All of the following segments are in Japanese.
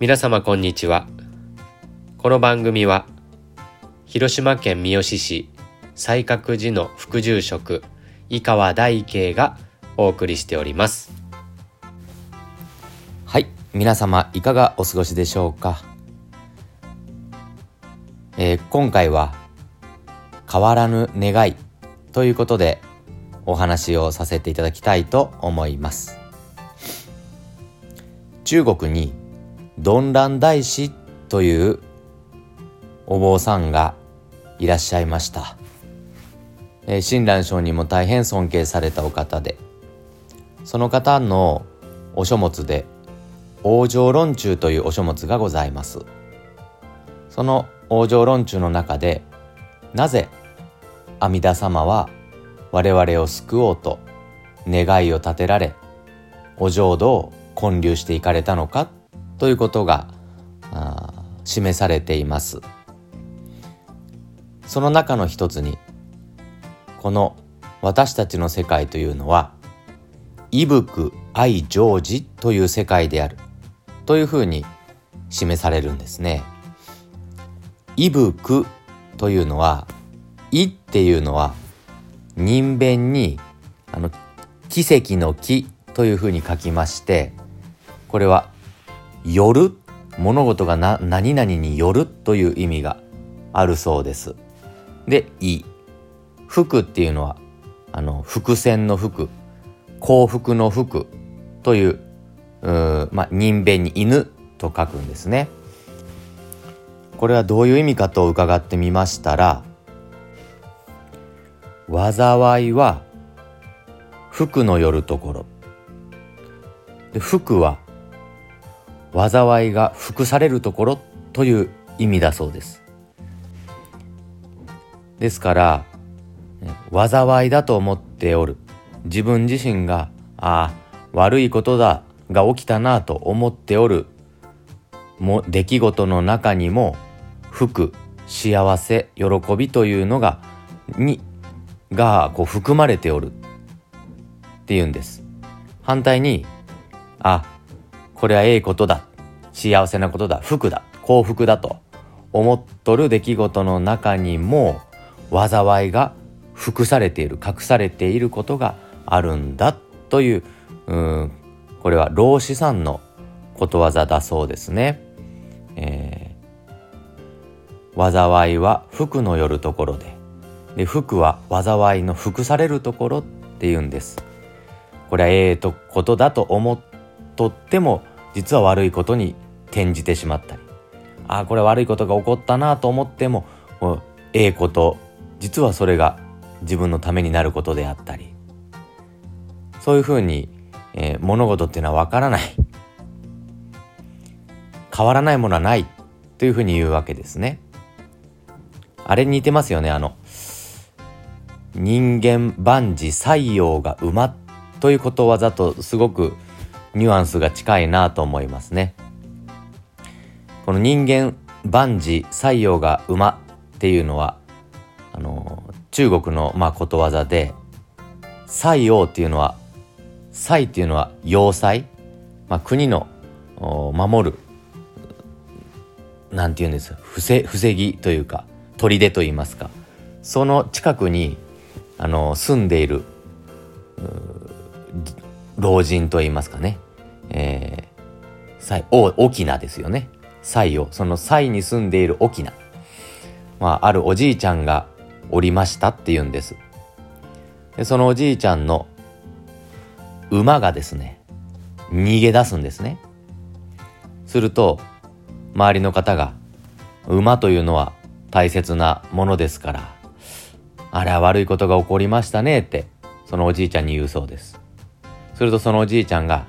皆様こんにちは。この番組は広島県三次市西角寺の副住職井川大慶がお送りしております。はい皆様いかがお過ごしでしょうか、えー今回は変わらぬ願いということでお話をさせていただきたいと思います。中国にドンラン大師というお坊さんがいらっしゃいました、えー親鸞聖にも大変尊敬されたお方でその方のお書物で往生論中というお書物がございます。その往生論中の中でなぜ阿弥陀様は我々を救おうと願いを立てられお浄土を建立していかれたのかということが示されていますその中の一つにこの私たちの世界というのは異福愛成就という世界であるというふうに示されるんですね。異福というのは「異」っていうのは人弁にあの奇跡の奇というふうに書きましてこれは「よる」物事がな何々によるという意味があるそうです。で「異」福っていうのはあの伏線の福幸福の福といううまあ、人弁に犬と書くんですね。これはどういう意味かと伺ってみましたら災いは福のよるところ。で福は災いが服されるところという意味だそうです。ですから災いだと思っておる。自分自身がああ悪いことだが起きたなと思っておる。も出来事の中にも福幸せ喜びというのがにがこう含まれておる。っていうんです。反対にあこれはええことだ幸せなことだ福だ幸福だと思っとる出来事の中にも災いが服されている隠されていることがあるんだといううんこれは老子さんのことわざだそうですね。えー災いは福のよるところでで福は災いの服されるところっていうんです。これはええとことだと思っとっても実は悪いことに転じてしまったり。ああこれ悪いことが起こったなと思ってもええこと実はそれが自分のためになることであったり。そういうふうに、えー物事っていうのは分からない。変わらないものはないというふうに言うわけですね。あれに似てますよね。あの人間万事採用が馬ということわざとすごくニュアンスが近いなと思いますね。この人間万事採用が馬っていうのはあの中国のまあことわざで採用っていうのは祭っていうのは要塞、まあ、国の守るなんて言うんです？防防ぎというか砦と言いますか。その近くにあの住んでいる老人と言いますかね、えー、祭お沖縄ですよね。祭をその祭に住んでいる沖縄、まあ、あるおじいちゃんがおりましたって言うんです。でそのおじいちゃんの馬がですね逃げ出すんですね。すると周りの方が馬というのは大切なものですからあれは悪いことが起こりましたねってそのおじいちゃんに言うそうです。するとそのおじいちゃんが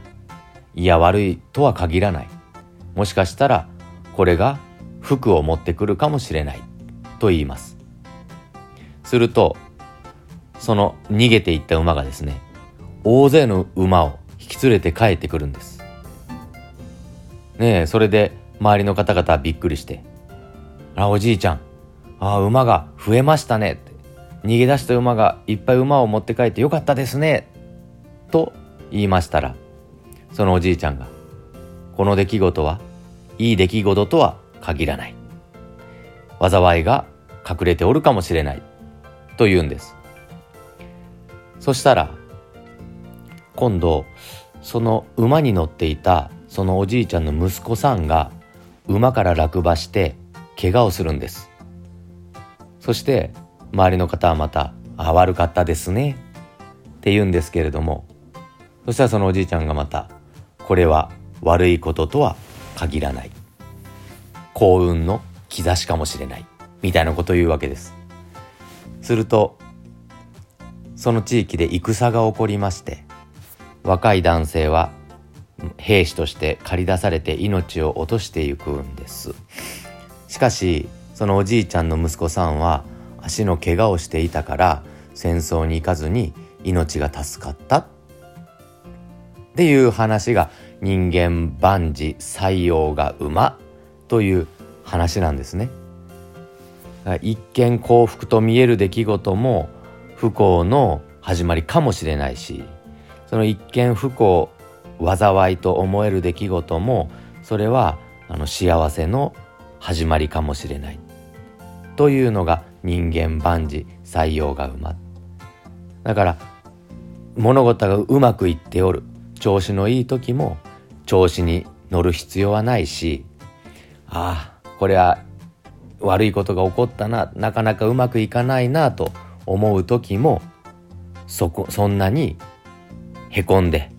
いや悪いとは限らない。もしかしたらこれが福を持ってくるかもしれないと言います。するとその逃げていった馬がですね大勢の馬を引き連れて帰ってくるんです。ねえそれで周りの方々はびっくりして「あおじいちゃんあ馬が増えましたね」って。逃げ出した馬がいっぱい馬を持って帰ってよかったですね。と言いましたらそのおじいちゃんが「この出来事はいい出来事とは限らない。災いが隠れておるかもしれない。と言うんです。そしたら今度その馬に乗っていたそのおじいちゃんの息子さんが馬から落馬して怪我をするんです。そして周りの方はまた「あ悪かったですね」って言うんですけれどもそしたらそのおじいちゃんがまた「これは悪いこととは限らない」幸運の兆しかもしれない。みたいなことを言うわけです。するとその地域で戦が起こりまして若い男性は兵士として駆り出されて命を落としていくんです。しかしそのおじいちゃんの息子さんは足の怪我をしていたから戦争に行かずに命が助かった。っていう話が人間万事採用が馬という話なんですね。一見幸福と見える出来事も不幸の始まりかもしれないしその一見不幸災いと思える出来事もそれはあの幸せの始まりかもしれない。というのが人間万事採用が馬。だから物事がうまくいっておる。調子のいい時も調子に乗る必要はないしああこれは悪いことが起こったななかなかうまくいかないなと思う時もそこそんなにへこんで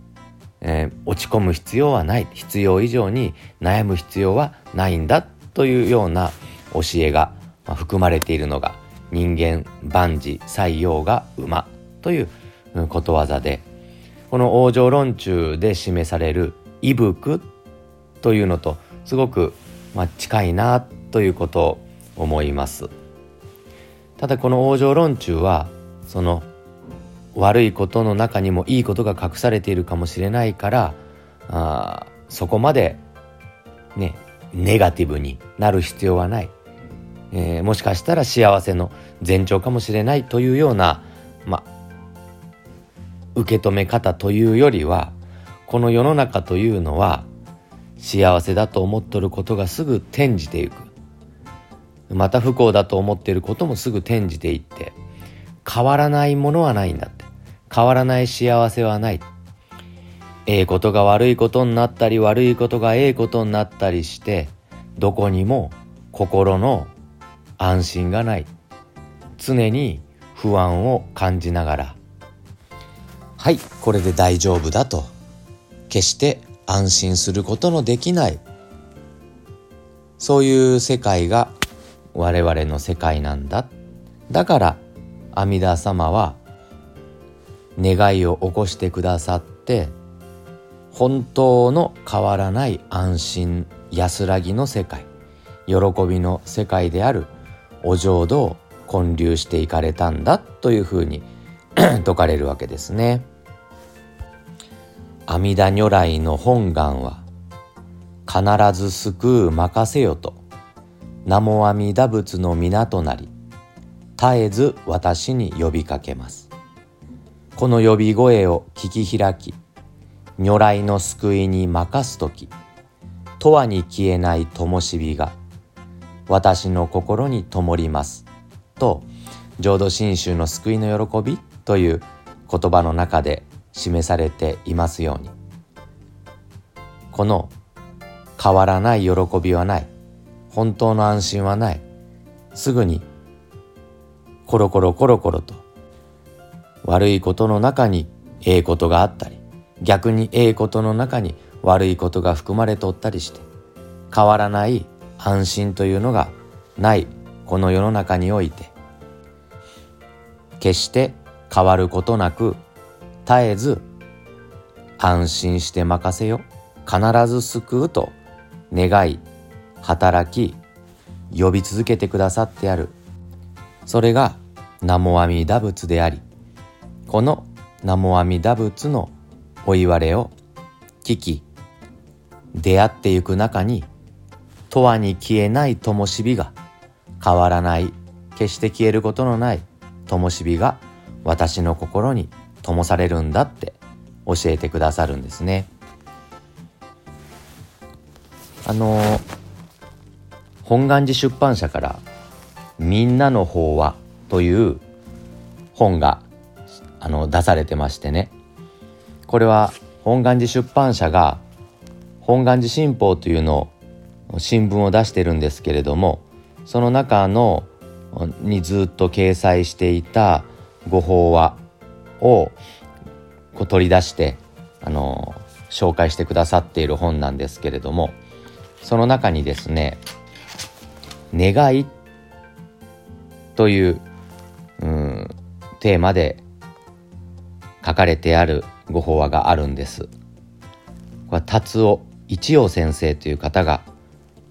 えー、落ち込む必要はない必要以上に悩む必要はないんだというような教えが、含まれているのが人間万事採用が馬ということわざでこの往生論中で示される「ぶく」というのとすごく、まあ、近いなということを思います。ただこの往生論中はその悪いことの中にもいいことが隠されているかもしれないからあそこまでねネガティブになる必要はない、えー、もしかしたら幸せの前兆かもしれないというような、ま、受け止め方というよりはこの世の中というのは幸せだと思っとることがすぐ転じていく。また不幸だと思っていることもすぐ転じていって変わらないものはないんだって。変わらない幸せはない。ええことが悪いことになったり悪いことがええことになったりしてどこにも心の安心がない。常に不安を感じながら。はいこれで大丈夫だと。決して安心することのできない。そういう世界が我々の世界なんだ。だから阿弥陀様は願いを起こしてくださって本当の変わらない安心安らぎの世界喜びの世界であるお浄土を建立していかれたんだというふうに 説かれるわけですね。阿弥陀如来の本願は必ず救う任せよと南無阿弥陀仏の港なり絶えず私に呼びかけます。この呼び声を聞き開き、如来の救いに任すとき、永遠に消えない灯火が私の心に灯ります。と、浄土真宗の救いの喜びという言葉の中で示されていますように、この変わらない喜びはない、本当の安心はない、すぐにコロコロコロコロと悪いことの中にええことがあったり逆にええことの中に悪いことが含まれとったりして変わらない安心というのがないこの世の中において。決して変わることなく絶えず安心して任せよ。必ず救うと願い働き呼び続けてくださってある。それが南無阿弥陀仏でありこの南無阿弥陀仏のお言われを聞き出会ってゆく中に永遠に消えない灯火が変わらない決して消えることのない灯火が私の心に灯されるんだって教えてくださるんですね。あの本願寺出版社から「みんなの法話」という本があの出されてましてねこれは本願寺出版社が本願寺新報というのを新聞を出してるんですけれどもその中のにずっと掲載していたご法話をこう取り出してあの紹介してくださっている本なんですけれどもその中にですね「願い」といううんテーマで書かれてあるご法話があるんです。これ達夫一葉先生という方が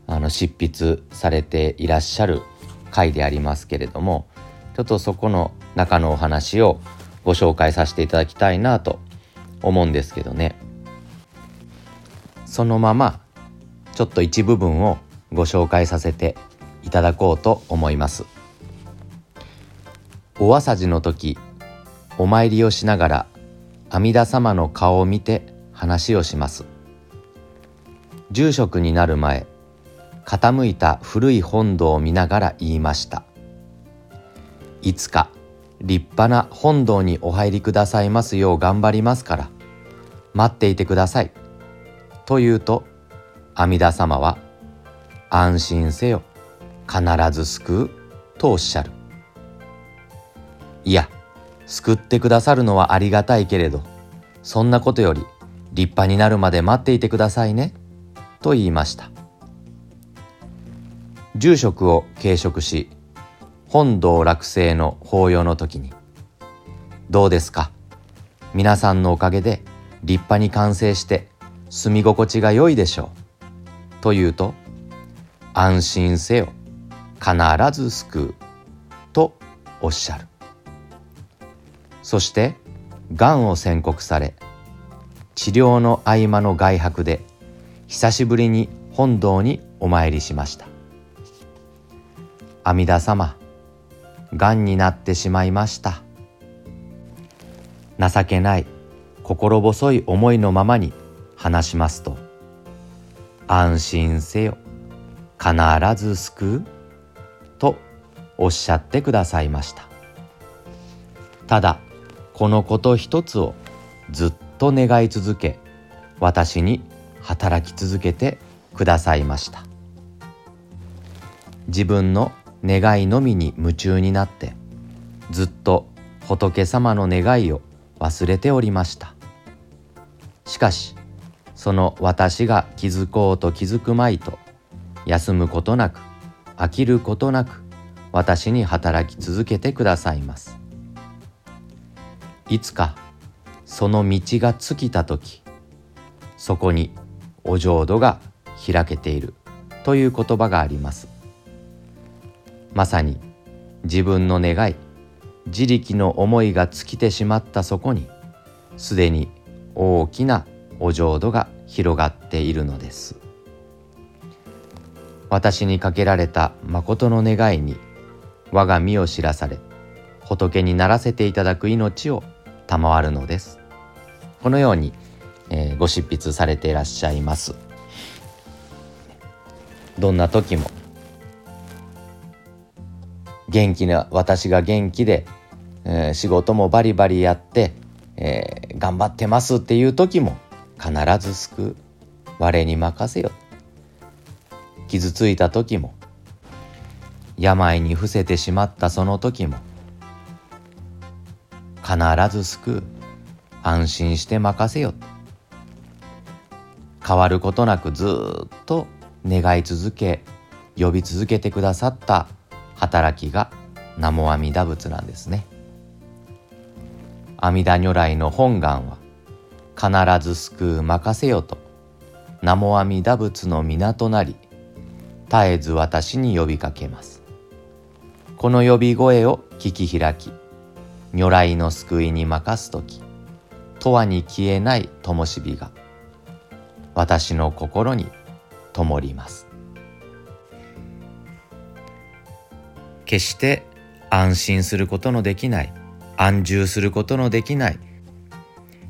あの執筆されていらっしゃる回でありますけれどもちょっとそこの中のお話をご紹介させていただきたいなと思うんですけどね。そのままちょっと一部分をご紹介させていただこうと思います。お朝事の時お参りをしながら阿弥陀様の顔を見て話をします。住職になる前傾いた古い本堂を見ながら言いました。いつか立派な本堂にお入りくださいますよう頑張りますから。待っていてください。と言うと阿弥陀様は安心せよ。必ず救うとおっしゃる。いや救ってくださるのはありがたいけれどそんなことより立派になるまで待っていてくださいね。と言いました。住職を継職し本堂落成の法要の時に。どうですか？皆さんのおかげで立派に完成して住み心地が良いでしょう。と言うと安心せよ必ず救う。とおっしゃる。そしてがんを宣告され治療の合間の外泊で久しぶりに本堂にお参りしました。阿弥陀様がんになってしまいました。情けない心細い思いのままに話しますと安心せよ必ず救うとおっしゃってくださいました。ただこのこと一つをずっと願い続け私に働き続けてくださいました。自分の願いのみに夢中になってずっと仏様の願いを忘れておりました。しかしその私が気づこうと気づくまいと休むことなく飽きることなく私に働き続けてくださいます。いつかその道が尽きた時そこにお浄土が開けているという言葉があります。まさに自分の願い自力の思いが尽きてしまったそこにすでに大きなお浄土が広がっているのです。私にかけられた誠の願いに我が身を知らされ仏にならせていただく命を賜るのです。このように、えー、ご執筆されていらっしゃいます。どんな時も元気な私が元気で、えー、仕事もバリバリやって、えー、頑張ってますっていう時も必ず救う。我に任せよ。傷ついた時も病に伏せてしまったその時も必ず救う。安心して任せよ。変わることなくずっと願い続け呼び続けてくださった働きが南無阿弥陀仏なんですね。阿弥陀如来の本願は必ず救う任せよと南無阿弥陀仏の港なり絶えず私に呼びかけます。この呼び声を聞き開き如来の救いに任す時永遠に消えない灯火が私の心に灯ります。決して安心することのできない。安住することのできない。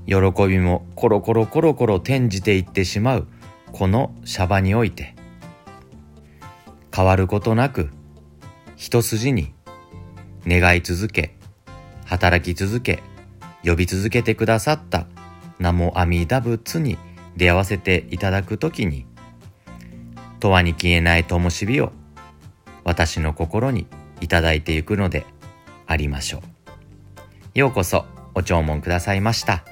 喜びもコロコロコロコロ転じていってしまう。このシャバにおいて。変わることなく一筋に願い続け働き続け呼び続けてくださった名も阿弥陀仏に出会わせていただくときに永遠に消えない灯火を私の心にいただいていくのでありましょう。ようこそお聴聞くださいました。